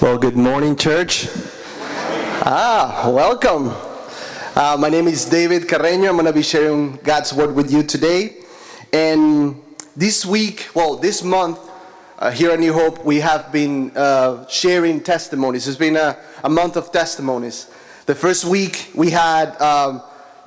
Well, good morning, church. Ah, welcome. Uh, my name is David Carreño. I'm going to be sharing God's word with you today. And this week, well, this month, uh, here at New Hope, we have been uh, sharing testimonies. It's been a, a, month of testimonies. The first week, we had um,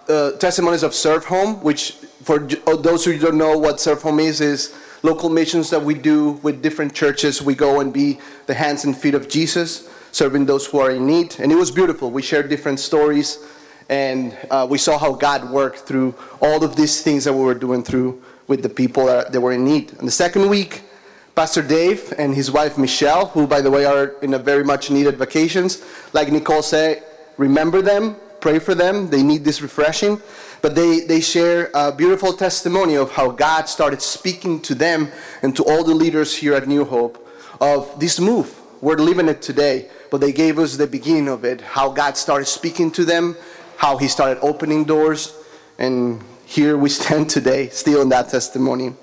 uh, testimonies of Serve Home, which, for those who don't know what Serve Home is, is local missions that we do with different churches. We go and be the hands and feet of Jesus, serving those who are in need. And it was beautiful. We shared different stories, and uh, we saw how God worked through all of these things that we were doing through with the people that, that were in need. And the second week, Pastor Dave and his wife Michelle, who, by the way, are in a very much needed vacations, like Nicole said, remember them, pray for them. They need this refreshing. But they, they share a beautiful testimony of how God started speaking to them and to all the leaders here at New Hope of this move. We're living it today, but they gave us the beginning of it, how God started speaking to them, how He started opening doors, and here we stand today, still in that testimony.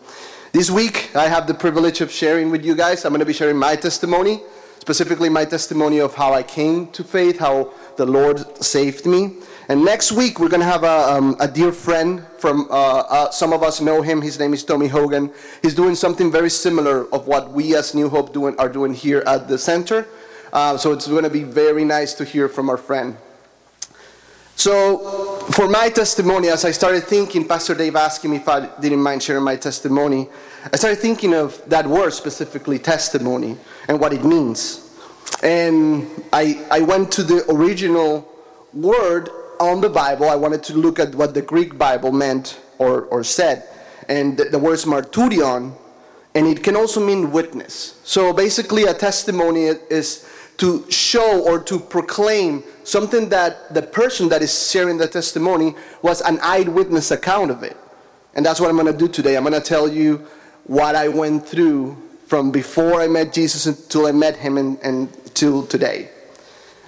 This week, I have the privilege of sharing with you guys. I'm going to be sharing my testimony, specifically my testimony of how I came to faith, how the Lord saved me. And next week, we're going to have a, um, a dear friend from, uh, uh, some of us know him. His name is Tommy Hogan. He's doing something very similar of what we as New Hope doing, are doing here at the center. Uh, so it's going to be very nice to hear from our friend. So, for my testimony, as I started thinking, Pastor Dave asked me if I didn't mind sharing my testimony. I started thinking of that word specifically, testimony, and what it means. And I, I went to the original word on the Bible, I wanted to look at what the Greek Bible meant or, or said. And the, the word is marturion, and it can also mean witness. So basically, a testimony is to show or to proclaim something that the person that is sharing the testimony was an eyewitness account of it. And that's what I'm going to do today. I'm going to tell you what I went through from before I met Jesus until I met him and, and till today.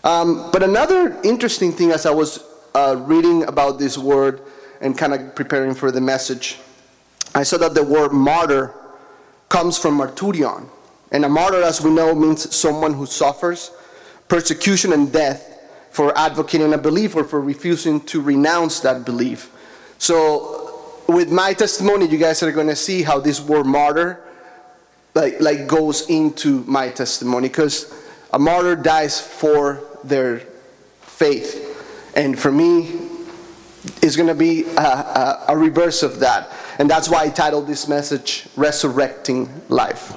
Um, but another interesting thing as I was uh, reading about this word and kind of preparing for the message, I saw that the word martyr comes from marturion. And a martyr, as we know, means someone who suffers persecution and death for advocating a belief or for refusing to renounce that belief. So, with my testimony, you guys are going to see how this word martyr like, like goes into my testimony because a martyr dies for their faith and for me, it's going to be a, a, a, reverse of that. And that's why I titled this message Resurrecting Life.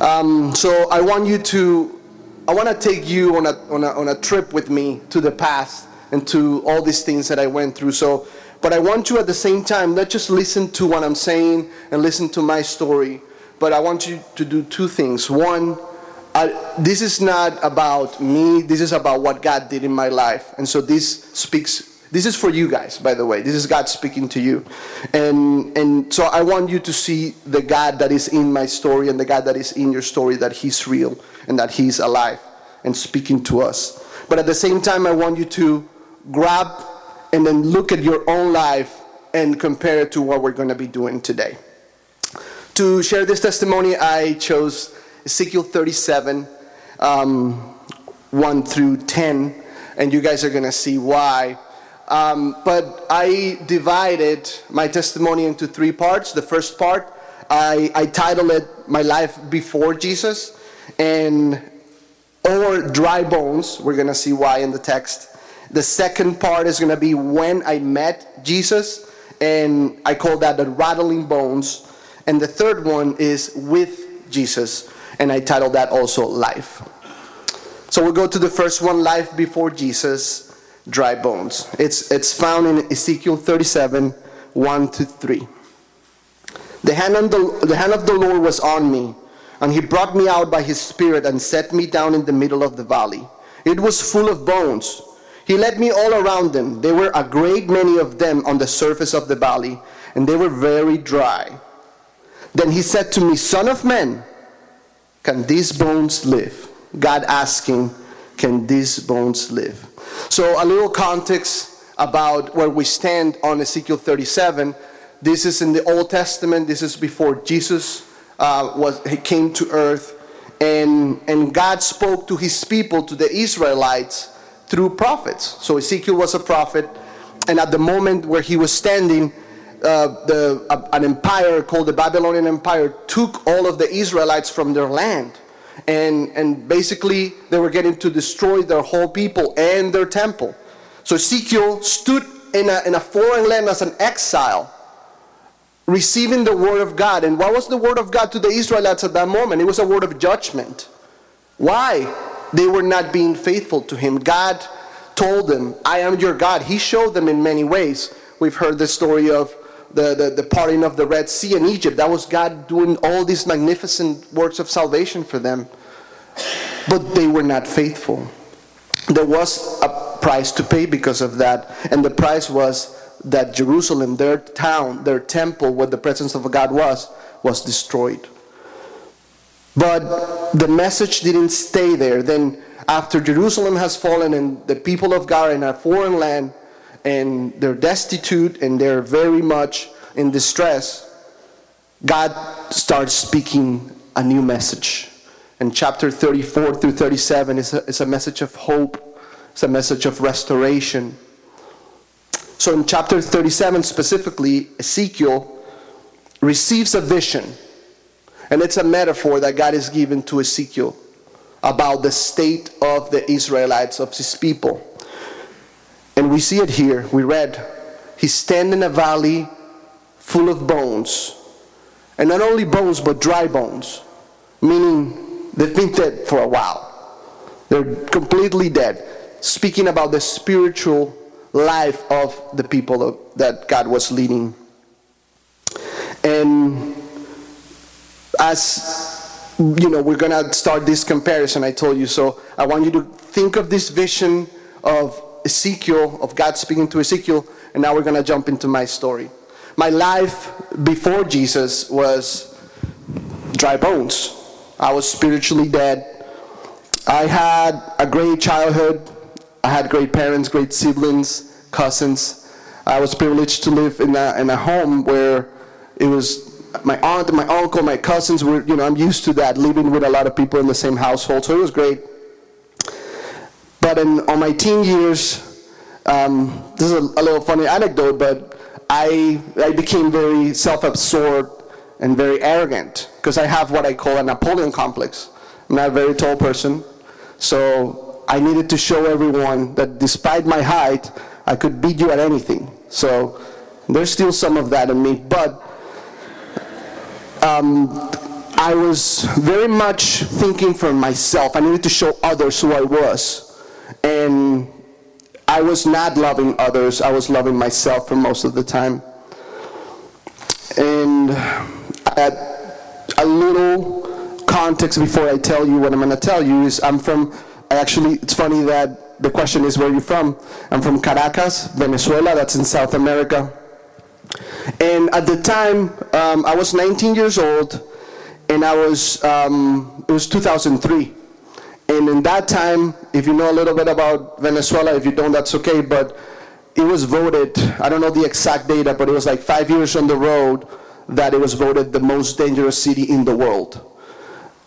Um, so I want you to, I want to take you on a, on, a, on a trip with me to the past and to all these things that I went through. So, but I want you at the same time, not just listen to what I'm saying and listen to my story, but I want you to do two things. One, I, this is not about me. This is about what God did in my life. And so this speaks. This is for you guys, by the way. This is God speaking to you. And, and so I want you to see the God that is in my story and the God that is in your story, that He's real and that He's alive and speaking to us. But at the same time, I want you to grab and then look at your own life and compare it to what we're going to be doing today. To share this testimony, I chose Ezekiel 37, um, 1 through 10, and you guys are going to see why. Um, but I divided my testimony into three parts. The first part, I, I titled it My Life Before Jesus, and or dry bones. We're going to see why in the text. The second part is going to be when I met Jesus, and I call that the rattling bones. And the third one is with Jesus and I titled that also Life. So we'll go to the first one Life Before Jesus, Dry Bones. It's, it's found in Ezekiel 37 1 to 3. The hand, of the, the hand of the Lord was on me, and he brought me out by his Spirit and set me down in the middle of the valley. It was full of bones. He led me all around them. There were a great many of them on the surface of the valley, and they were very dry. Then he said to me, Son of man, can these bones live? God asking, Can these bones live? So, a little context about where we stand on Ezekiel 37. This is in the Old Testament, this is before Jesus uh, was, he came to earth. and, and God spoke to his people, to the Israelites, through prophets. So Ezekiel was a prophet, and at the moment where he was standing, uh, the, uh, an empire called the Babylonian Empire took all of the Israelites from their land. And, and basically, they were getting to destroy their whole people and their temple. So Ezekiel stood in a, in a foreign land as an exile, receiving the word of God. And what was the word of God to the Israelites at that moment? It was a word of judgment. Why? They were not being faithful to him. God told them, I am your God. He showed them in many ways. We've heard the story of the, the, the parting of the Red Sea in Egypt. That was God doing all these magnificent works of salvation for them. But they were not faithful. There was a price to pay because of that. And the price was that Jerusalem, their town, their temple, where the presence of God was, was destroyed. But the message didn't stay there. Then, after Jerusalem has fallen and the people of God are in a foreign land, and they're destitute and they're very much in distress, God starts speaking a new message. And chapter 34 through 37 is a, is a message of hope, it's a message of restoration. So in chapter 37 specifically, Ezekiel receives a vision. And it's a metaphor that God is given to Ezekiel about the state of the Israelites, of his people. And we see it here. We read, He stand in a valley full of bones. And not only bones, but dry bones, meaning they've been dead for a while. They're completely dead. Speaking about the spiritual life of the people of, that God was leading. And as you know, we're going to start this comparison, I told you. So I want you to think of this vision of Ezekiel, of God speaking to Ezekiel, and now we're going to jump into my story. My life before Jesus was dry bones. I was spiritually dead. I had a great childhood. I had great parents, great siblings, cousins. I was privileged to live in a, in a home where it was my aunt, and my uncle, my cousins were, you know, I'm used to that, living with a lot of people in the same household, so it was great. But in, on my teen years, um, this is a, a, little funny anecdote, but I, I became very self-absorbed and very arrogant because I have what I call a Napoleon complex. I'm not a very tall person, so I needed to show everyone that despite my height, I could beat you at anything. So there's still some of that in me, but um, I was very much thinking for myself. I needed to show others who I was. And I was not loving others, I was loving myself for most of the time. And a little context before I tell you what I'm going to tell you is I'm from, actually, it's funny that the question is where you're from. I'm from Caracas, Venezuela, that's in South America. And at the time, um, I was 19 years old, and I was, um, it was 2003. And in that time, if you know a little bit about Venezuela, if you don't, that's okay, but it was voted, I don't know the exact data, but it was like five years on the road that it was voted the most dangerous city in the world.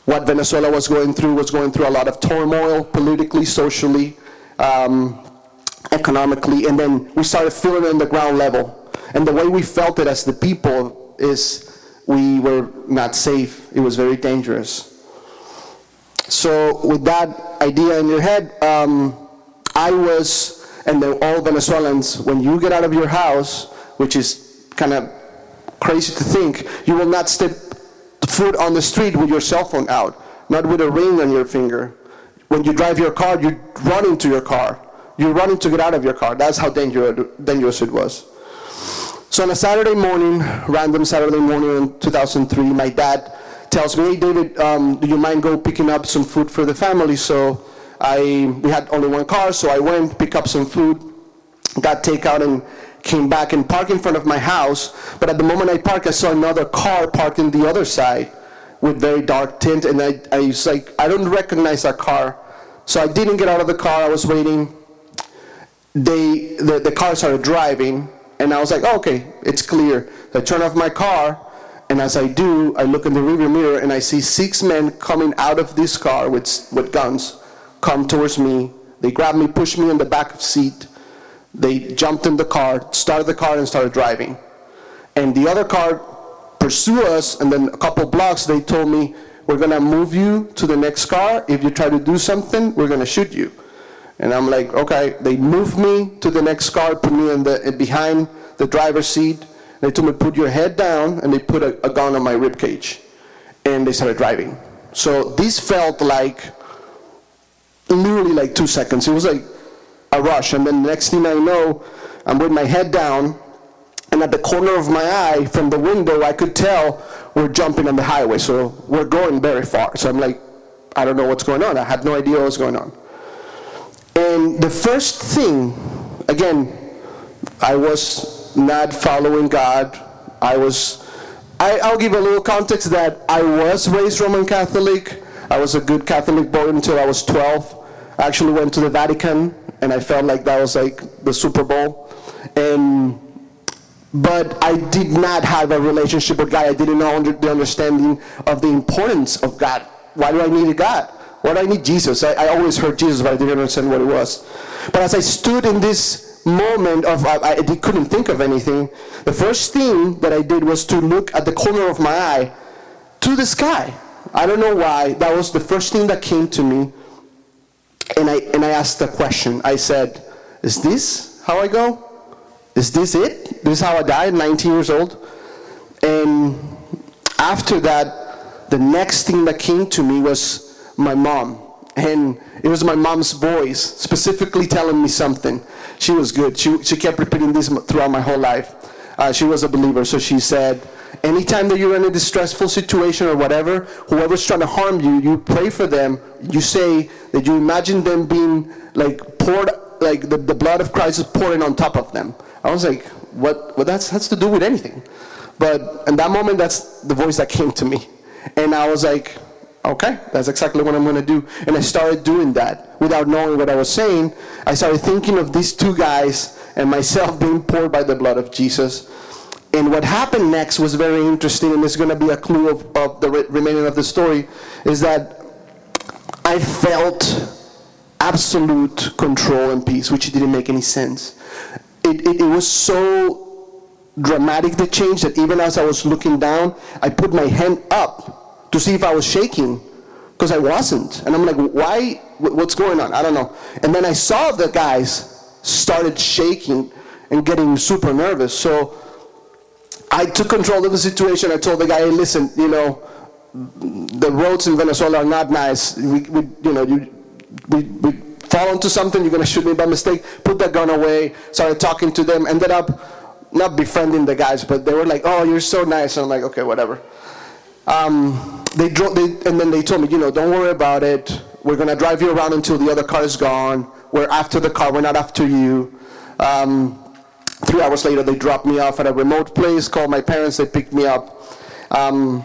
What Venezuela was going through was going through a lot of turmoil, politically, socially, um, economically, and then we started feeling it on the ground level. And the way we felt it as the people is we were not safe. It was very dangerous. So with that idea in your head, um, I was, and the, all Venezuelans, when you get out of your house, which is kind of crazy to think, you will not step foot on the street with your cell phone out, not with a ring on your finger. When you drive your car, you run into your car. You're running to get out of your car. That's how dangerous, dangerous it was. So on a Saturday morning, random Saturday morning in 2003, my dad tells me, hey, David, um, do you mind go picking up some food for the family? So I, we had only one car, so I went, pick up some food, got takeout and came back and parked in front of my house. But at the moment I parked, I saw another car parked in the other side with very dark tint. And I, I was like, I don't recognize that car. So I didn't get out of the car. I was waiting. They, the, the car started driving. And I was like, oh, okay, it's clear. I turned off my car And as I do, I look in the rearview mirror and I see six men coming out of this car with, with guns, come towards me. They grab me, push me in the back of seat. They jumped in the car, started the car, and started driving. And the other car pursued us, and then a couple blocks, they told me, we're gonna move you to the next car. If you try to do something, we're gonna shoot you. And I'm like, okay. They moved me to the next car, put me in the behind the driver's seat. They told me, put your head down, and they put a, a gun on my rib cage. And they started driving. So this felt like literally like two seconds. It was like a rush. And then the next thing I know, I'm with my head down, and at the corner of my eye from the window, I could tell we're jumping on the highway. So we're going very far. So I'm like, I don't know what's going on. I had no idea what was going on. And the first thing, again, I was not following God. I was, I, I'll give a little context that I was raised Roman Catholic. I was a good Catholic boy until I was 12. I actually went to the Vatican and I felt like that was like the Super Bowl. And but I did not have a relationship with God. I didn't know the understanding of the importance of God. Why do I need God? Why do I need Jesus? I, I always heard Jesus, but I didn't understand what it was. But as I stood in this moment of I, I couldn't think of anything, the first thing that I did was to look at the corner of my eye to the sky. I don't know why. That was the first thing that came to me and I, and I asked a question. I said, Is this how I go? Is this it? This is how I died, 19 years old? And after that, the next thing that came to me was my mom. And it was my mom's voice specifically telling me something. She was good. She, she kept repeating this throughout my whole life. Uh, she was a believer, so she said, anytime that you're in a distressful situation or whatever, whoever's trying to harm you, you pray for them. You say that you imagine them being like poured, like the, the blood of Christ is pouring on top of them. I was like, what, what that has to do with anything? But in that moment, that's the voice that came to me. And I was like, okay, that's exactly what I'm going to do. And I started doing that without knowing what I was saying. I started thinking of these two guys and myself being poured by the blood of Jesus. And what happened next was very interesting, and it's going to be a clue of, of the re- remaining of the story, is that I felt absolute control and peace, which didn't make any sense. It, it, it was so dramatic, the change, that even as I was looking down, I put my hand up to see if I was shaking, because I wasn't. And I'm like, why? What's going on? I don't know. And then I saw the guys started shaking and getting super nervous. So I took control of the situation. I told the guy, hey, listen, you know, the roads in Venezuela are not nice. We, we you know, you, we, we fall into something, you're going to shoot me by mistake. Put that gun away. Started talking to them. Ended up not befriending the guys, but they were like, oh, you're so nice. And I'm like, okay, whatever. Um, they, drove, they and then they told me, you know, don't worry about it. We're going to drive you around until the other car is gone. We're after the car. We're not after you. Um, Three hours later, they dropped me off at a remote place, called my parents, they picked me up. Um,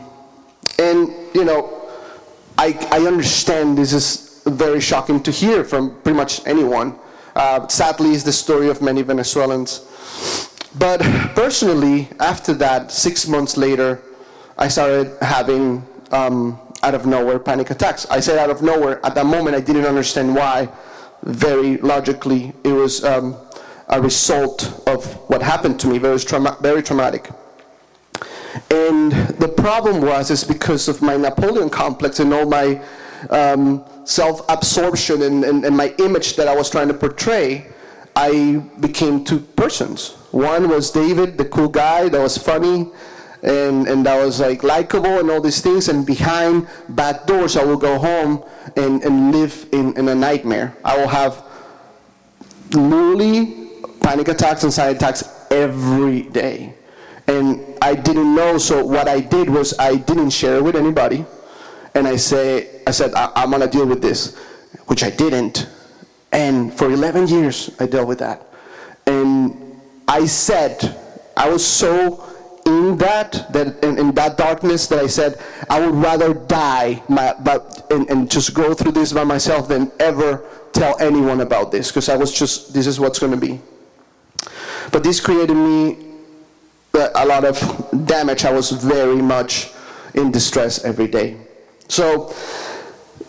and, you know, I, I understand this is very shocking to hear from pretty much anyone. Uh, sadly, it's the story of many Venezuelans. But personally, after that, six months later, I started having, um, out of nowhere, panic attacks. I said out of nowhere. At that moment, I didn't understand why. Very logically, it was um, a result of what happened to me, very, trauma- very traumatic. And the problem was is because of my Napoleon complex and all my um, self-absorption and, and, and my image that I was trying to portray, I became two persons. One was David, the cool guy that was funny and, and that was like likable and all these things. And behind back doors, I will go home and, and live in, in a nightmare. I will have literally panic attacks, and anxiety attacks every day. And I didn't know, so what I did was I didn't share it with anybody. And I say, I said, I, am gonna deal with this, which I didn't. And for 11 years, I dealt with that. And I said, I was so in that, that in, in that darkness, that I said, I would rather die my, but, and, and just go through this by myself than ever tell anyone about this, because I was just, this is what's gonna be. But this created me uh, a lot of damage. I was very much in distress every day. So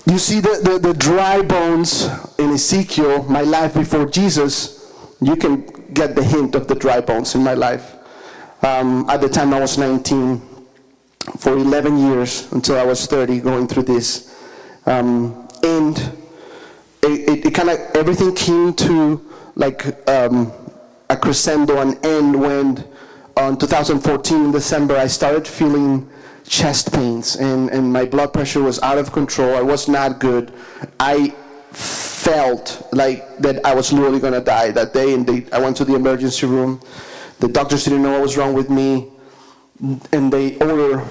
you see the, the, the dry bones in Ezekiel, my life before Jesus, you can get the hint of the dry bones in my life. Um, at the time I was 19, for 11 years until I was 30, going through this. Um, and it, it, it kind of, everything came to like um, a crescendo and end when on 2014 in December I started feeling chest pains and, and my blood pressure was out of control. I was not good. I felt like that I was literally going to die that day and they, I went to the emergency room. The doctors didn't know what was wrong with me and they order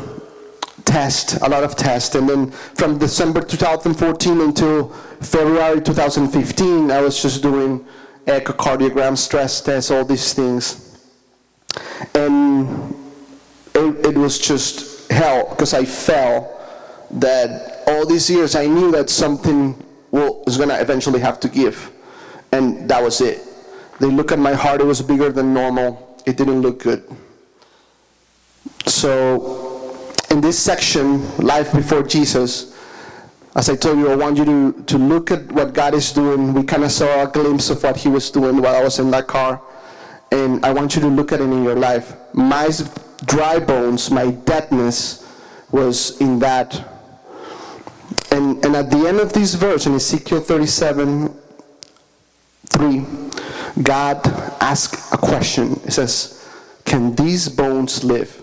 test, a lot of tests. And then from December 2014 until February 2015, I was just doing echocardiogram, stress tests, all these things. And it, it was just hell because I felt that all these years I knew that something was going to eventually have to give. And that was it. They look at my heart, it was bigger than normal. It didn't look good. So, in this section, Life Before Jesus, as I told you, I want you to, to look at what God is doing. We kind of saw a glimpse of what He was doing while I was in that car. And I want you to look at it in your life. My dry bones, my deadness was in that. And, and at the end of this verse, in Ezekiel 37 3, God asks a question. It says, Can these bones live?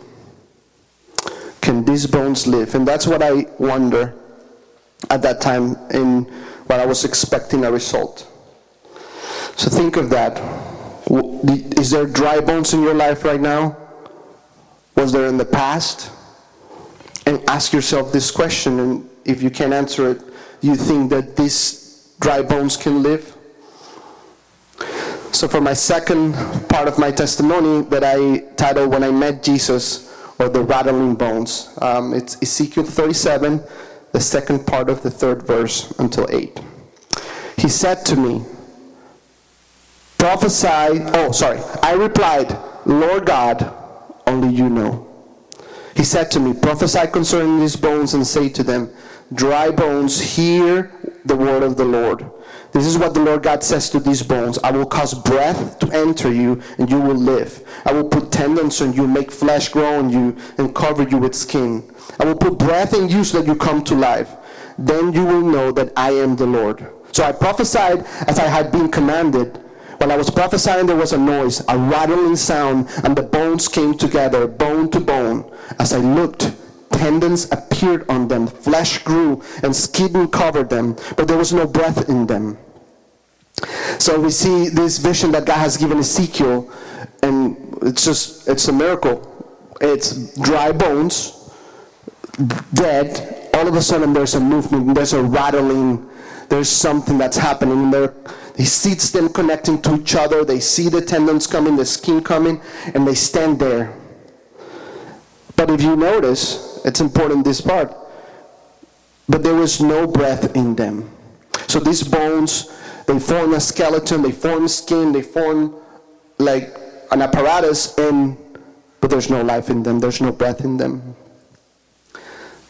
Can these bones live? And that's what I wonder at that time in what I was expecting a result. So think of that. Is there dry bones in your life right now? Was there in the past? And ask yourself this question, and if you can answer it, you think that these dry bones can live? So, for my second part of my testimony that I titled When I Met Jesus, or the Rattling Bones, um, it's Ezekiel 37, the second part of the third verse until 8. He said to me, Prophesy, oh, sorry. I replied, Lord God, only you know. He said to me, Prophesy concerning these bones and say to them, Dry bones, hear the word of the Lord. This is what the Lord God says to these bones I will cause breath to enter you, and you will live. I will put tendons on you, make flesh grow on you, and cover you with skin. I will put breath in you so that you come to life. Then you will know that I am the Lord. So I prophesied as I had been commanded. While I was prophesying, there was a noise, a rattling sound, and the bones came together, bone to bone. As I looked, tendons appeared on them, flesh grew, and skin covered them, but there was no breath in them. So we see this vision that God has given Ezekiel, and it's just, it's a miracle. It's dry bones, dead. All of a sudden, there's a movement, there's a rattling, there's something that's happening. There, he sees them connecting to each other. They see the tendons coming, the skin coming, and they stand there. But if you notice, it's important this part. But there was no breath in them. So these bones they form a skeleton, they form skin, they form like an apparatus, and but there's no life in them, there's no breath in them.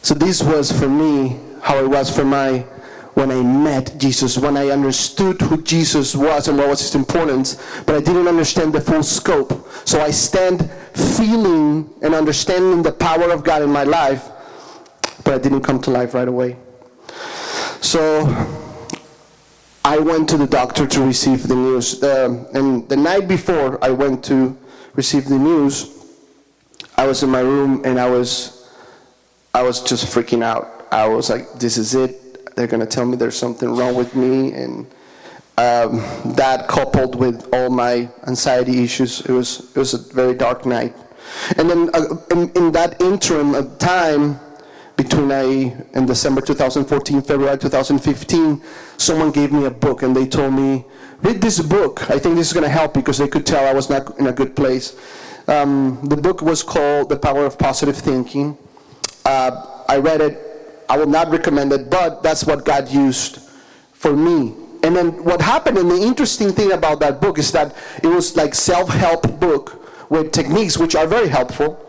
So this was for me how it was for my when I met Jesus, when I understood who Jesus was and what was his importance, but I didn't understand the full scope. So I stand feeling and understanding the power of God in my life, but I didn't come to life right away. So I went to the doctor to receive the news. Uh, and the night before I went to receive the news, I was in my room and I was, I was just freaking out. I was like, this is it. They're going to tell me there's something wrong with me. And um, that coupled with all my anxiety issues, it was, it was a very dark night. And then uh, in, in that interim of time, between I in December 2014, February 2015, someone gave me a book and they told me, read this book. I think this is going to help because they could tell I was not in a good place. Um, the book was called The Power of Positive Thinking. Uh, I read it. I would not recommend it, but that's what God used for me. And then what happened, and the interesting thing about that book is that it was like self-help book with techniques which are very helpful,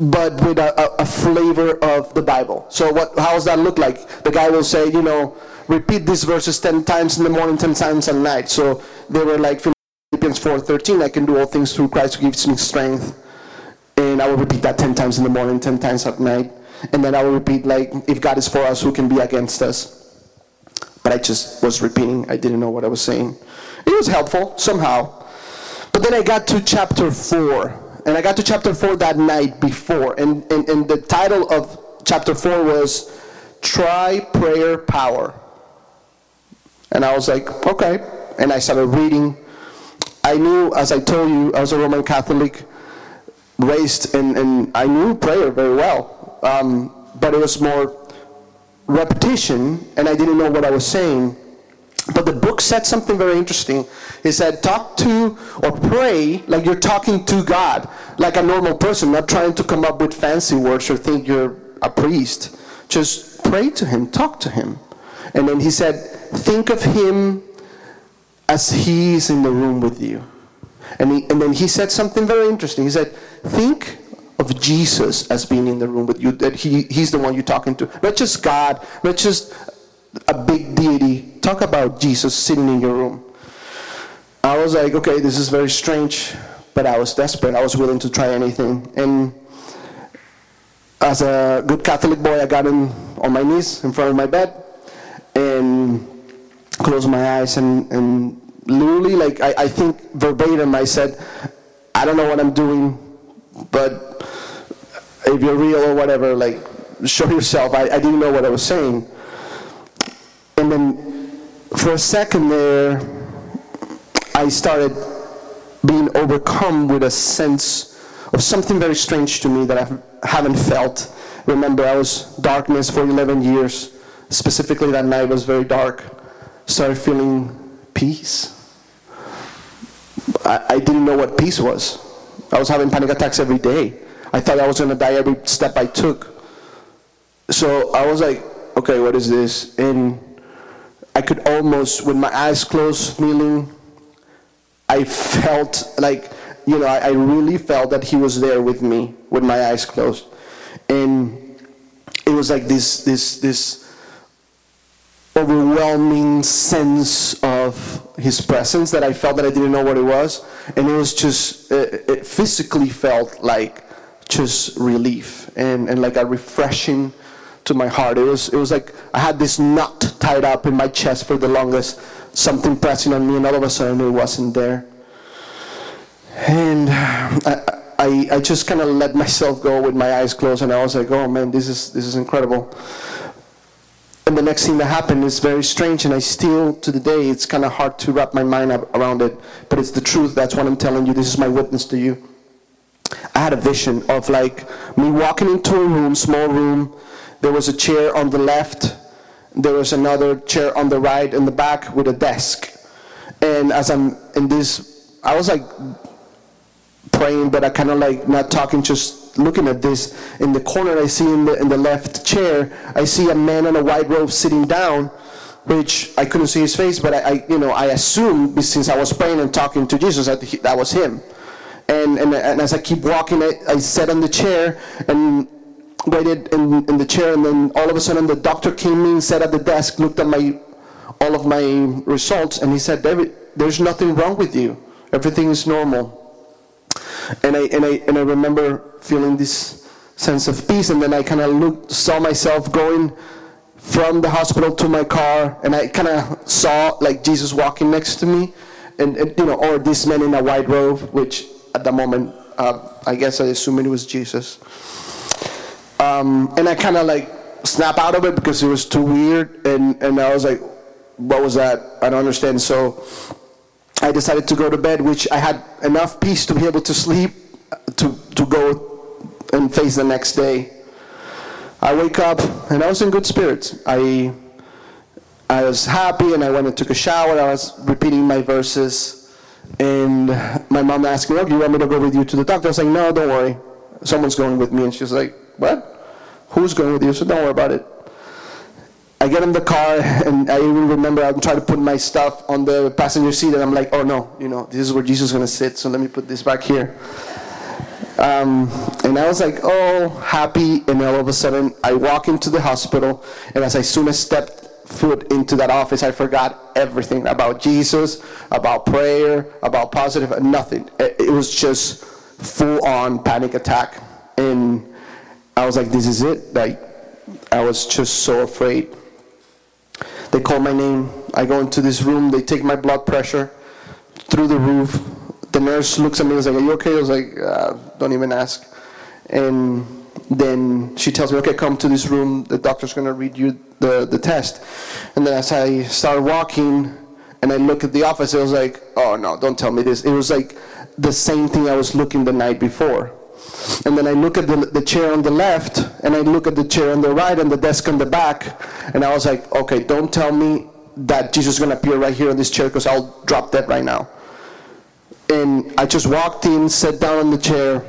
but with a, a, flavor of the Bible. So what? How does that look like? The guy will say, you know, repeat these verses ten times in the morning, ten times at night. So they were like Philippians 4:13. I can do all things through Christ who gives me strength, and I will repeat that ten times in the morning, ten times at night, and then I will repeat like, if God is for us, who can be against us? But I just was repeating. I didn't know what I was saying. It was helpful somehow. But then I got to chapter 4. And I got to chapter 4 that night before. And, and, and the title of chapter 4 was Try Prayer Power. And I was like, okay. And I started reading. I knew, as I told you, I was a Roman Catholic, raised, and, and I knew prayer very well. Um, but it was more repetition, and I didn't know what I was saying. But the book said something very interesting. It said, talk to or pray like you're talking to God, like a normal person, not trying to come up with fancy words or think you're a priest. Just pray to Him, talk to Him. And then he said, think of Him as He is in the room with you. And, he, and then he said something very interesting. He said, think of Jesus as being in the room with you, that he, he's the one you're talking to. Not just God, not just a big deity. Talk about Jesus sitting in your room. I was like, okay, this is very strange, but I was desperate. I was willing to try anything. And as a good Catholic boy, I got in, on my knees in front of my bed and closed my eyes and, and literally, like, I, I think verbatim, I said, I don't know what I'm doing, but if you're real or whatever, like, show yourself. I, I didn't know what I was saying. And then for a second there, I started being overcome with a sense of something very strange to me that I haven't felt. Remember, I was darkness for 11 years. Specifically, that night was very dark. Started feeling peace. I, I didn't know what peace was. I was having panic attacks every day. I thought I was to die every step I took. So I was like, okay, what is this? And I could almost, with my eyes closed, kneeling, I felt like, you know, I, I really felt that he was there with me with my eyes closed. And it was like this, this, this overwhelming sense of his presence that I felt that I didn't know what it was. And it was just, it, it physically felt like just relief and, and like a refreshing to my heart. It was, it was like I had this knot tied up in my chest for the longest, something pressing on me, and all of a sudden it wasn't there. And I, I, I just kind of let myself go with my eyes closed, and I was like, oh man, this is, this is incredible. And the next thing that happened is very strange, and I still, to the day, it's kind of hard to wrap my mind around it. But it's the truth. That's what I'm telling you. This is my witness to you. I had a vision of like me walking into a room, small room. There was a chair on the left. There was another chair on the right in the back with a desk. And as I'm in this, I was like praying, but I kind of like not talking, just looking at this. In the corner, I see in the, in the left chair, I see a man in a white robe sitting down, which I couldn't see his face, but I, I you know, I assumed since I was praying and talking to Jesus that he, that was him. And, and, and as I keep walking, I, I sat on the chair and waited in, in the chair, and then all of a sudden the doctor came in, sat at the desk, looked at my all of my results, and he said, David, there's nothing wrong with you. Everything is normal. And I and I and I remember feeling this sense of peace, and then I kind of looked, saw myself going from the hospital to my car, and I kind of saw like Jesus walking next to me, and, and, you know, or this man in a white robe, which at the moment, uh, I guess I assume it was Jesus. Um, and I kind of like snap out of it because it was too weird, and and I was like, what was that? I don't understand. So I decided to go to bed, which I had enough peace to be able to sleep, to, to go and face the next day. I wake up and I was in good spirits. I, I was happy and I went and took a shower. I was repeating my verses. And my mom asked me, oh, do you want me to go with you to the doctor? I was like, no, don't worry. Someone's going with me. And she's like, what? Who's going with you? So don't worry about it. I get in the car, and I even remember I'm trying to put my stuff on the passenger seat, and I'm like, oh no, you know, this is where Jesus is going to sit, so let me put this back here. Um, and I was like, oh, happy, and all of a sudden I walk into the hospital, and as I soon as stepped foot into that office, I forgot everything about Jesus, about prayer, about positive, nothing. It was just full on panic attack. And I was like, this is it. Like, I was just so afraid. They call my name. I go into this room. They take my blood pressure through the roof. The nurse looks at me and is like, Are you okay? I was like, uh, Don't even ask. And then she tells me, Okay, come to this room. The doctor's going to read you the, the test. And then as I start walking and I look at the office, it was like, Oh no, don't tell me this. It was like the same thing I was looking the night before. And then I look at the, the chair on the left, and I look at the chair on the right, and the desk on the back, and I was like, okay, don't tell me that Jesus is going to appear right here on this chair because I'll drop dead right now. And I just walked in, sat down on the chair,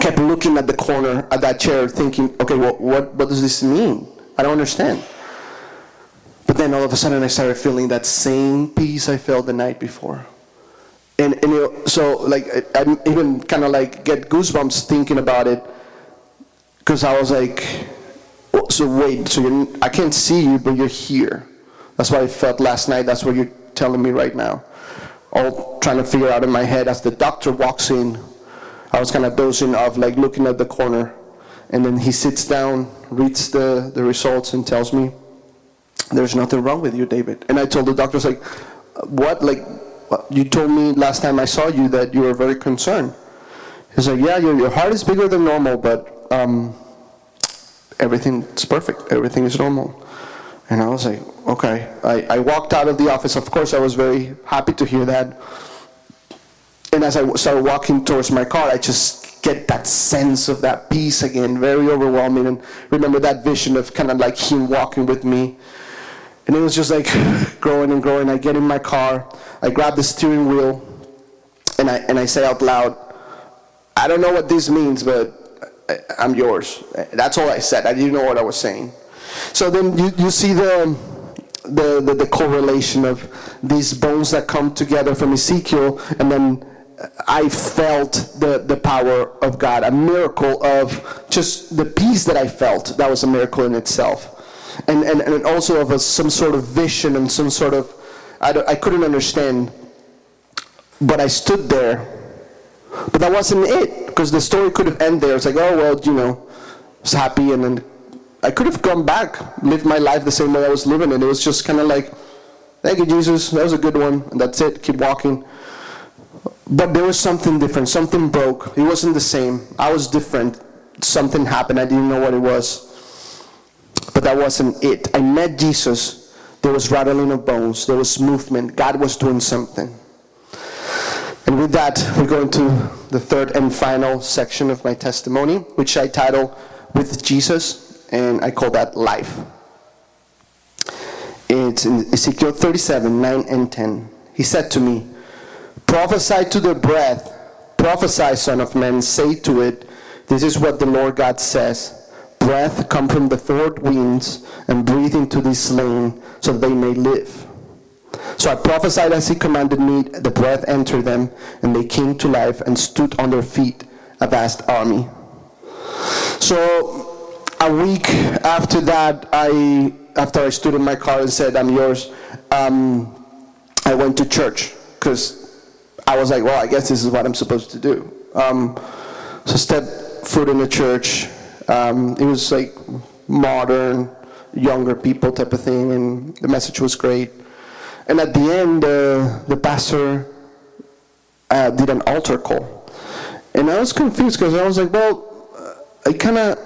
kept looking at the corner at that chair, thinking, okay, well, what, what does this mean? I don't understand. But then all of a sudden I started feeling that same peace I felt the night before and, and know, so like I, I even kind of like get goosebumps thinking about it because I was like, so wait, so you're, I can't see you, but you're here. That's what I felt last night. That's what you're telling me right now. All trying to figure out in my head as the doctor walks in. I was kind of dozing off, like looking at the corner, and then he sits down, reads the, the results, and tells me, "There's nothing wrong with you, David." And I told the doctor, "Like, what? Like, you told me last time I saw you that you were very concerned. He's like, yeah, your, your heart is bigger than normal, but um, everything's perfect. Everything is normal. And I was like, okay. I, I walked out of the office. Of course, I was very happy to hear that. And as I started walking towards my car, I just get that sense of that peace again, very overwhelming. And remember that vision of kind of like him walking with me and it was just like growing and growing. I get in my car, I grab the steering wheel, and I, and I say out loud, I don't know what this means, but I'm yours. That's all I said. I didn't know what I was saying. So then you, you see the, the, the, the correlation of these bones that come together from Ezekiel, and then I felt the, the power of God, a miracle of just the peace that I felt. That was a miracle in itself and, and, and also of a, some sort of vision and some sort of, I, I couldn't understand. But I stood there. But that wasn't it, because the story could have ended there. It's like, oh, well, you know, I was happy, and then I could have gone back, lived my life the same way I was living, and it was just kind of like, thank you, Jesus, that was a good one, and that's it, keep walking. But there was something different, something broke. It wasn't the same. I was different. Something happened, I didn't know what it was. But that wasn't it. I met Jesus. There was rattling of bones. There was movement. God was doing something. And with that, we go into the third and final section of my testimony, which I title With Jesus, and I call that Life. It's in Ezekiel 37 9 and 10. He said to me, Prophesy to the breath, prophesy, Son of Man, say to it, This is what the Lord God says breath come from the four winds and breathe into these slain so that they may live. So I prophesied as he commanded me, the breath entered them, and they came to life and stood on their feet, a vast army. So a week after that, I after I stood in my car and said, I'm yours, um, I went to church because I was like, well, I guess this is what I'm supposed to do. Um, so step foot in the church, um, it was like modern, younger people type of thing, and the message was great. And at the end, uh, the pastor uh, did an altar call. And I was confused because I was like, well, uh, I kind of,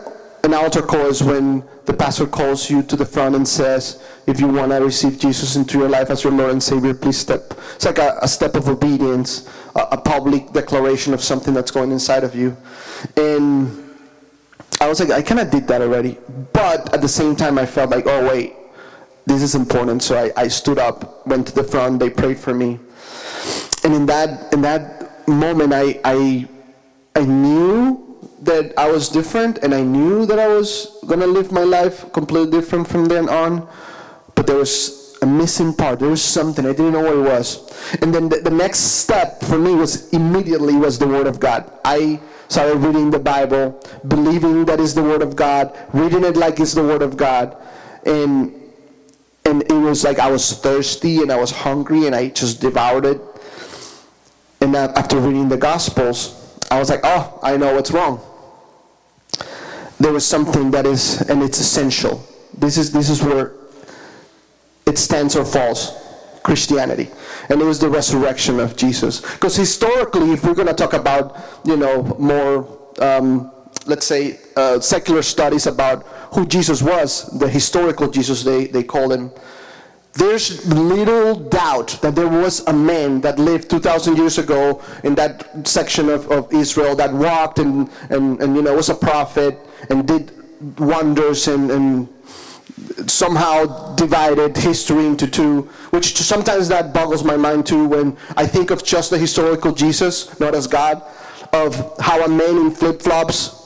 an altar call is when the pastor calls you to the front and says, if you want to receive Jesus into your life as your Lord and Savior, please step. It's like a, a step of obedience, a, a public declaration of something that's going inside of you. And I was like, I kind of did that already. But at the same time, I felt like, oh, wait, this is important. So I, I stood up, went to the front, they prayed for me. And in that, in that moment, I, I, I knew that I was different and I knew that I was to live my life completely different from then on. But there was a missing part. There was something. I didn't know what it was. And then the, the next step for me was immediately was the Word of God. I started reading the Bible, believing that is the Word of God, reading it like it's the Word of God. And and it was like I was thirsty and I was hungry and I just devoured it. And after reading the Gospels, I was like, oh, I know what's wrong. There was something that is, and it's essential. This is this is where it stands or falls. Christianity, and it was the resurrection of Jesus. Because historically, if we're going to talk about, you know, more, um, let's say, uh, secular studies about who Jesus was, the historical Jesus they, they call him, there's little doubt that there was a man that lived 2,000 years ago in that section of, of Israel that walked and, and, and, you know, was a prophet and did wonders and, and somehow divided history into two, which sometimes that boggles my mind too when I think of just the historical Jesus, not as God, of how a man in flip flops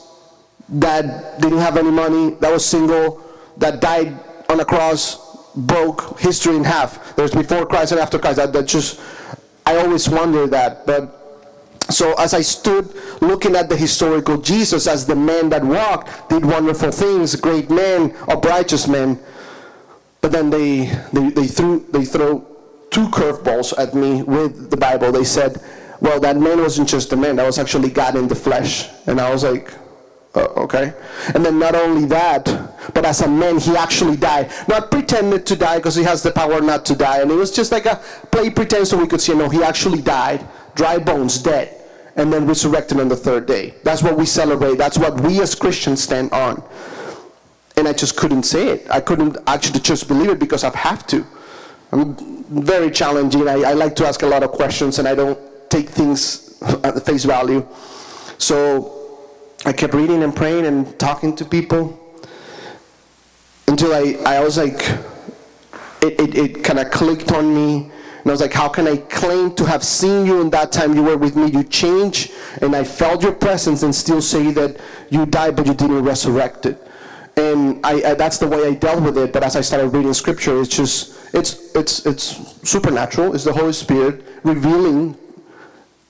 that didn't have any money, that was single, that died on a cross, broke history in half. There's before Christ and after Christ. That, that just, I always wonder that. But so as I stood looking at the historical Jesus as the man that walked, did wonderful things, great man, a righteous man, but then they, they, they threw they throw two curveballs at me with the Bible. They said, well, that man wasn't just a man, that was actually God in the flesh. And I was like, uh, okay. And then not only that, but as a man, he actually died. Not pretended to die because he has the power not to die. And it was just like a play pretend so we could see, no, he actually died dry bones, dead, and then resurrected on the third day. That's what we celebrate. That's what we as Christians stand on. And I just couldn't say it. I couldn't actually just believe it because I have to. I'm very challenging. I, I like to ask a lot of questions and I don't take things at the face value. So I kept reading and praying and talking to people until I, I was like, it, it, it kind of clicked on me and I was like, how can I claim to have seen you in that time you were with me? You changed, and I felt your presence, and still say that you died, but you didn't resurrect it. And I, I, that's the way I dealt with it. But as I started reading scripture, it's just it's it's it's supernatural. It's the Holy Spirit revealing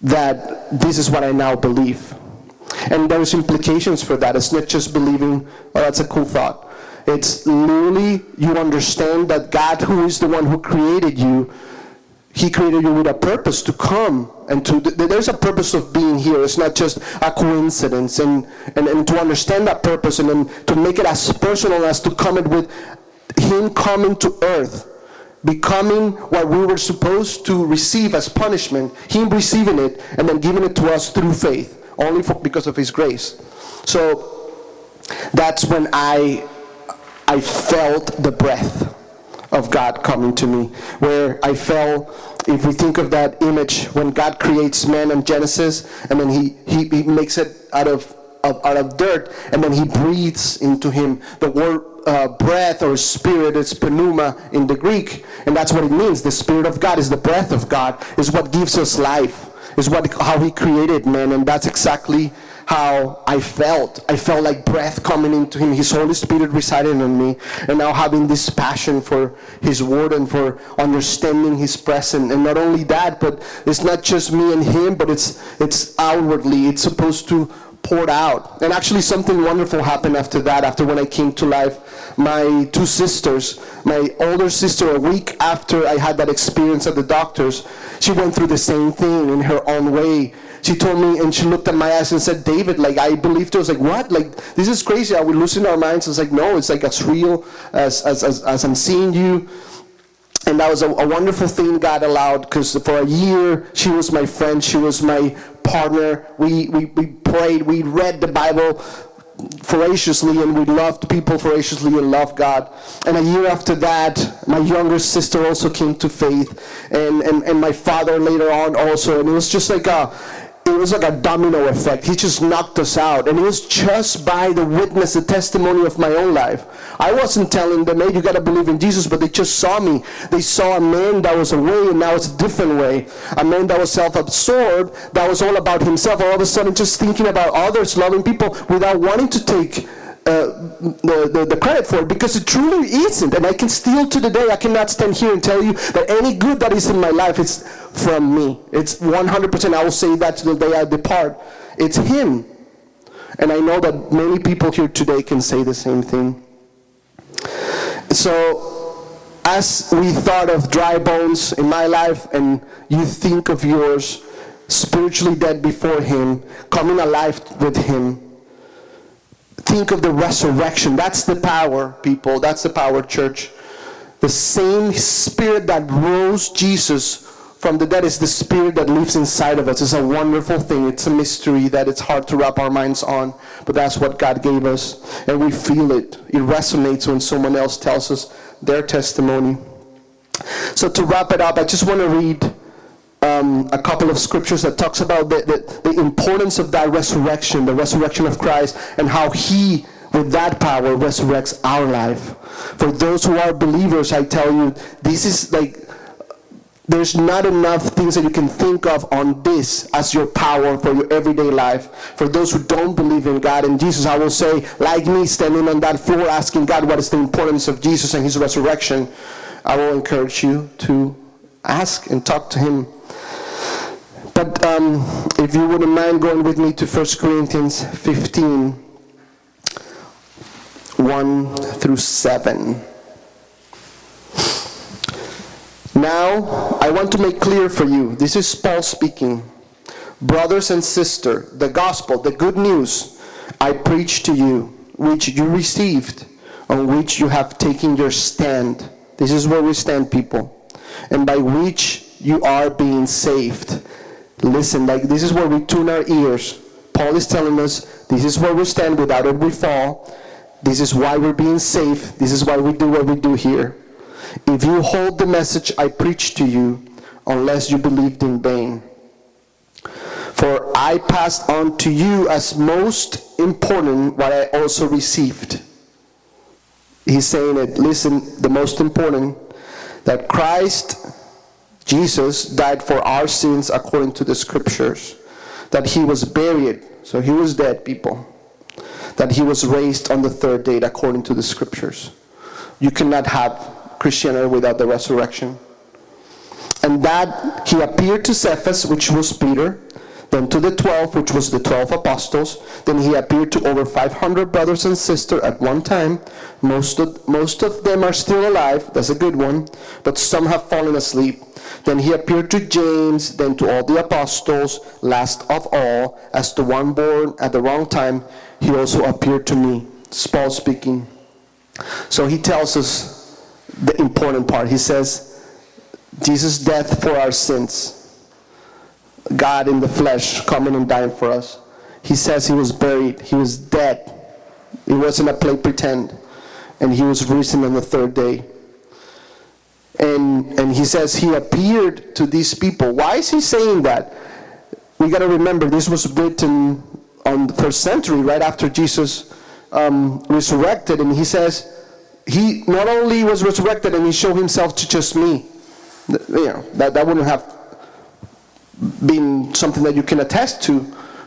that this is what I now believe. And there's implications for that. It's not just believing, oh, that's a cool thought. It's literally you understand that God, who is the one who created you, he created you with a purpose to come and to there's a purpose of being here. It's not just a coincidence and, and and to understand that purpose and then to make it as personal as to come it with him coming to earth becoming what we were supposed to receive as punishment him receiving it and then giving it to us through faith only for, because of his grace. So that's when i i felt the breath of God coming to me, where I fell. If we think of that image, when God creates man in Genesis, and then he, he, he makes it out of, of, out of dirt, and then he breathes into him. The word uh, breath or spirit is pneuma in the Greek, and that's what it means. The Spirit of God is the breath of God, is what gives us life, is what how He created man, and that's exactly how I felt. I felt like breath coming into him, his Holy Spirit residing in me, and now having this passion for his word and for understanding his presence. And not only that, but it's not just me and him, but it's it's outwardly. It's supposed to pour out. And actually something wonderful happened after that, after when I came to life. My two sisters, my older sister, a week after I had that experience at the doctor's, she went through the same thing in her own way she told me and she looked at my eyes and said, David, like I believed her. I was like, what? Like this is crazy. Are we losing our minds? I was like, no, it's like as real as as, as, as I'm seeing you. And that was a, a wonderful thing God allowed because for a year she was my friend, she was my partner. We, we, we prayed, we read the Bible voraciously and we loved people voraciously and loved God. And a year after that, my younger sister also came to faith and, and, and my father later on also. And it was just like a, it was like a domino effect. He just knocked us out. And it was just by the witness, the testimony of my own life. I wasn't telling them, hey, you got to believe in Jesus, but they just saw me. They saw a man that was away and now it's a different way. A man that was self absorbed, that was all about himself, all of a sudden just thinking about others, loving people without wanting to take uh, the, the, the, credit for it because it truly isn't. And I can still to the day, I cannot stand here and tell you that any good that is in my life is from me. It's 100%. I will say that to the day I depart. It's Him. And I know that many people here today can say the same thing. So, as we thought of dry bones in my life, and you think of yours, spiritually dead before Him, coming alive with Him Think of the resurrection. That's the power, people. That's the power, church. The same spirit that rose Jesus from the dead is the spirit that lives inside of us. It's a wonderful thing. It's a mystery that it's hard to wrap our minds on, but that's what God gave us. And we feel it. It resonates when someone else tells us their testimony. So to wrap it up, I just want to read um, a couple of scriptures that talks about the, the, the importance of that resurrection, the resurrection of Christ, and how He, with that power, resurrects our life. For those who are believers, I tell you, this is like there's not enough things that you can think of on this as your power for your everyday life. For those who don't believe in God and Jesus, I will say, like me, standing on that floor asking God what is the importance of Jesus and his resurrection, I will encourage you to ask and talk to him but um, if you wouldn't mind going with me to 1 Corinthians 15, 1 through 7. Now, I want to make clear for you this is Paul speaking. Brothers and sisters, the gospel, the good news I preach to you, which you received, on which you have taken your stand. This is where we stand, people. And by which you are being saved listen, like this is where we tune our ears. Paul is telling us this is where we stand without it we fall. This is why we're being safe. This is why we do what we do here. If you hold the message I preach to you, unless you believed in vain. For I passed on to you as most important what I also received. He's saying it, listen, the most important, that Christ Jesus died for our sins according to the scriptures. That he was buried, so he was dead, people. That he was raised on the third day according to the scriptures. You cannot have Christianity without the resurrection. And that he appeared to Cephas, which was Peter, then to the twelve, which was the twelve apostles. Then he appeared to over 500 brothers and sisters at one time. Most of, most of them are still alive. That's a good one. But some have fallen asleep. Then he appeared to James, then to all the apostles. Last of all, as the one born at the wrong time, he also appeared to me. It's Paul speaking. So he tells us the important part. He says, Jesus' death for our sins. God in the flesh coming and dying for us. He says he was buried, he was dead. He wasn't a play pretend. And he was risen on the third day. And, and he says he appeared to these people. Why is he saying that? We got to remember this was written on the first century, right after Jesus um, resurrected. And he says he not only was resurrected and he showed himself to just me. You know, that, that wouldn't have been something that you can attest to.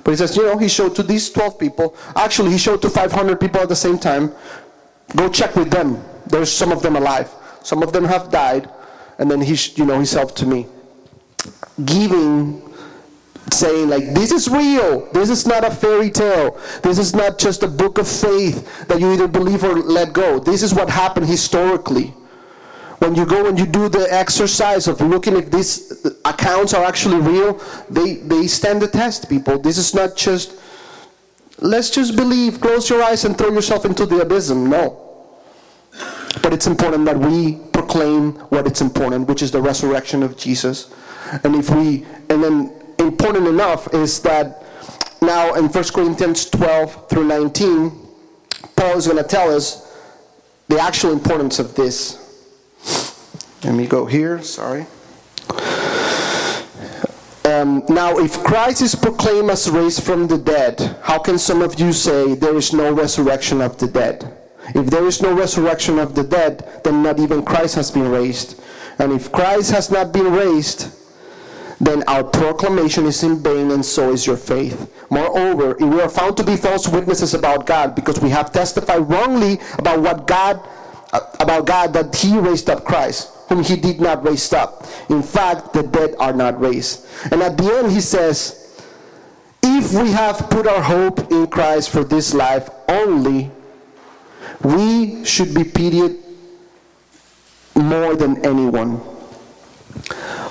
But he says, you know, he showed to these 12 people. Actually, he showed to 500 people at the same time. Go check with them. There's some of them alive. Some of them have died. And then he, you know, himself to me. Giving, saying like, this is real. This is not a fairy tale. This is not just a book of faith that you either believe or let go. This is what happened historically when you go and you do the exercise of looking if these accounts are actually real, they, they stand the test, people. This is not just, let's just believe, close your eyes and throw yourself into the abysm. No. But it's important that we proclaim what it's important, which is the resurrection of Jesus. And if we, and then important enough is that now in 1 Corinthians 12 through 19, Paul is going to tell us the actual importance of this let me go here, sorry. Um, now, if Christ is proclaimed as raised from the dead, how can some of you say there is no resurrection of the dead? If there is no resurrection of the dead, then not even Christ has been raised. And if Christ has not been raised, then our proclamation is in vain, and so is your faith. Moreover, if we are found to be false witnesses about God, because we have testified wrongly about what God, about God that He raised up Christ, whom He did not raise up. In fact, the dead are not raised. And at the end, He says, "If we have put our hope in Christ for this life only, we should be pitied more than anyone."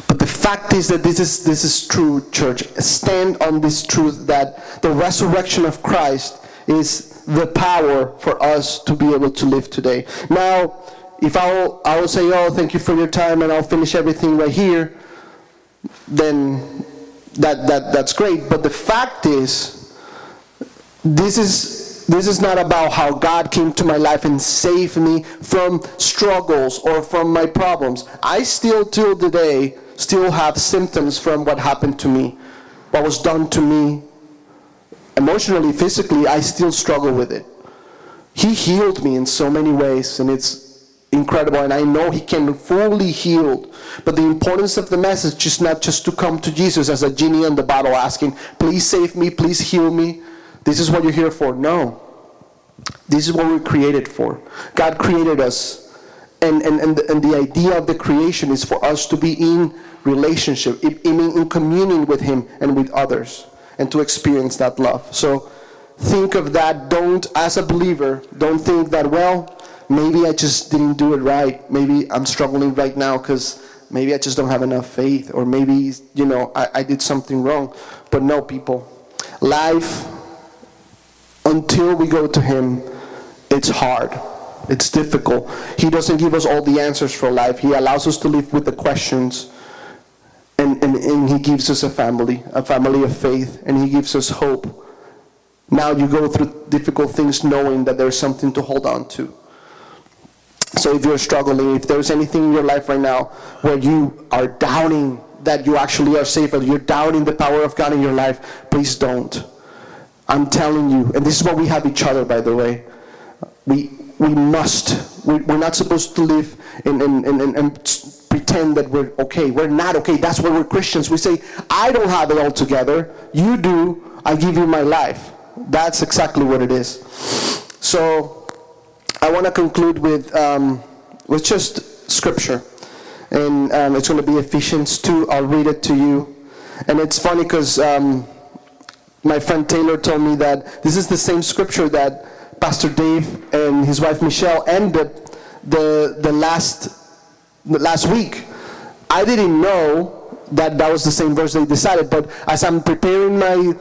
But the fact is that this is, this is true, church. Stand on this truth that the resurrection of Christ is the power for us to be able to live today. Now, if I will, I will say, oh, thank you for your time, and I'll finish everything right here, then that, that, that's great. But the fact is, this is this is not about how God came to my life and saved me from struggles or from my problems. I still, till today, still have symptoms from what happened to me, what was done to me. Emotionally, physically, I still struggle with it. He healed me in so many ways, and it's incredible, and I know He can fully heal. But the importance of the message is not just to come to Jesus as a genie in the bottle asking, Please save me, please heal me. This is what you're here for. No. This is what we're created for. God created us. And, and, and, the, and the idea of the creation is for us to be in relationship, in, in communion with Him and with others, and to experience that love. So think of that. Don't, as a believer, don't think that, well, maybe I just didn't do it right. Maybe I'm struggling right now because maybe I just don't have enough faith, or maybe, you know, I, I did something wrong. But no, people. Life until we go to Him, it's hard. It's difficult. He doesn't give us all the answers for life. He allows us to live with the questions. And, and, and He gives us a family, a family of faith, and He gives us hope. Now you go through difficult things knowing that there's something to hold on to. So if you're struggling, if there's anything in your life right now where you are doubting that you actually are safe, or you're doubting the power of God in your life, please don't. I'm telling you, and this is why we have each other, by the way. We, we must. We, are not supposed to live and, and, and, and pretend that we're okay. We're not okay. That's why we're Christians. We say, I don't have it all together. You do. I give you my life. That's exactly what it is. So I want to conclude with, um, with just scripture. And um, it's going to be Ephesians 2. I'll read it to you. And it's funny because. Um, my friend Taylor told me that this is the same scripture that Pastor Dave and his wife Michelle ended the, the last, the last week. I didn't know that that was the same verse they decided, but as I'm preparing my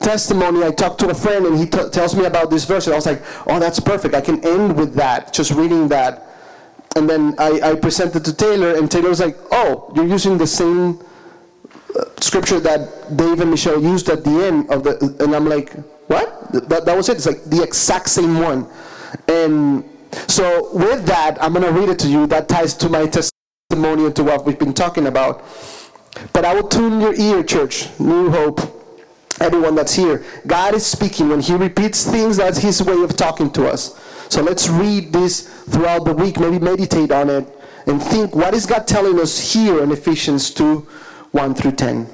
testimony, I talked to a friend and he t- tells me about this verse, and I was like, oh, that's perfect. I can end with that, just reading that. And then I, I presented to Taylor, and Taylor was like, oh, you're using the same scripture that Dave and Michelle used at the end of the, and I'm like, what? That, that was it. It's like the exact same one. And so with that, I'm going to read it to you. That ties to my testimony and to what we've been talking about. But I will tune your ear, church. New Hope, everyone that's here. God is speaking. When He repeats things, that's His way of talking to us. So let's read this throughout the week. Maybe meditate on it and think, what is God telling us here in Ephesians 2 1 through 10.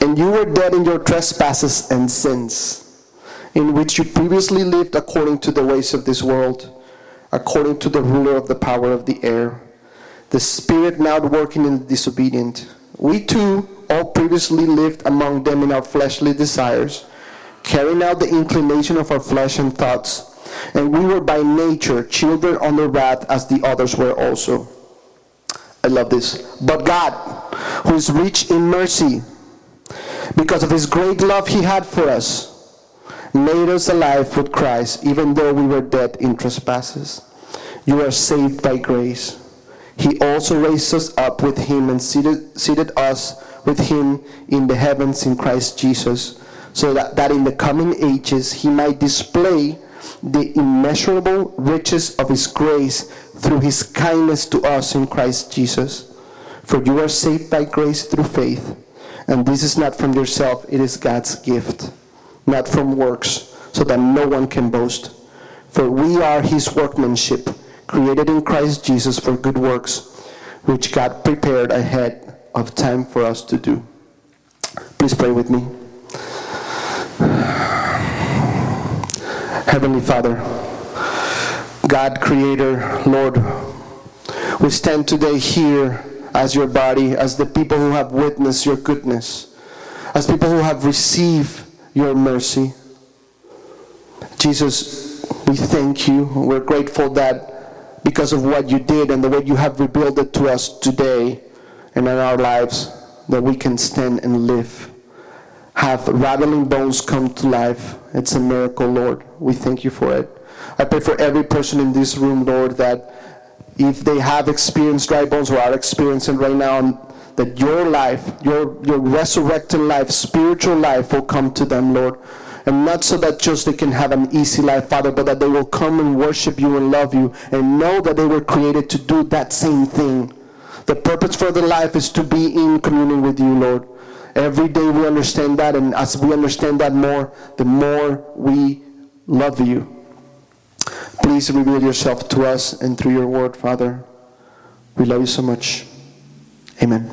And you were dead in your trespasses and sins, in which you previously lived according to the ways of this world, according to the ruler of the power of the air, the spirit now working in the disobedient. We too all previously lived among them in our fleshly desires, carrying out the inclination of our flesh and thoughts. And we were by nature children under wrath as the others were also. I love this. But God, who is rich in mercy, because of his great love he had for us, made us alive with Christ, even though we were dead in trespasses. You are saved by grace. He also raised us up with him and seated, seated us with him in the heavens in Christ Jesus, so that, that in the coming ages he might display the immeasurable riches of his grace through his kindness to us in Christ Jesus. For you are saved by grace through faith, and this is not from yourself, it is God's gift, not from works, so that no one can boast. For we are his workmanship, created in Christ Jesus for good works, which God prepared ahead of time for us to do. Please pray with me. Heavenly Father, God, Creator, Lord, we stand today here as your body, as the people who have witnessed your goodness, as people who have received your mercy. Jesus, we thank you. We're grateful that because of what you did and the way you have revealed it to us today and in our lives, that we can stand and live. Have rattling bones come to life. It's a miracle, Lord. We thank you for it. I pray for every person in this room, Lord, that if they have experienced dry bones or are experiencing right now, that your life, your, your resurrected life, spiritual life will come to them, Lord. And not so that just they can have an easy life, Father, but that they will come and worship you and love you and know that they were created to do that same thing. The purpose for their life is to be in communion with you, Lord. Every day we understand that, and as we understand that more, the more we love you Please reveal yourself to us and through your word, Father. We love you so much. Amen.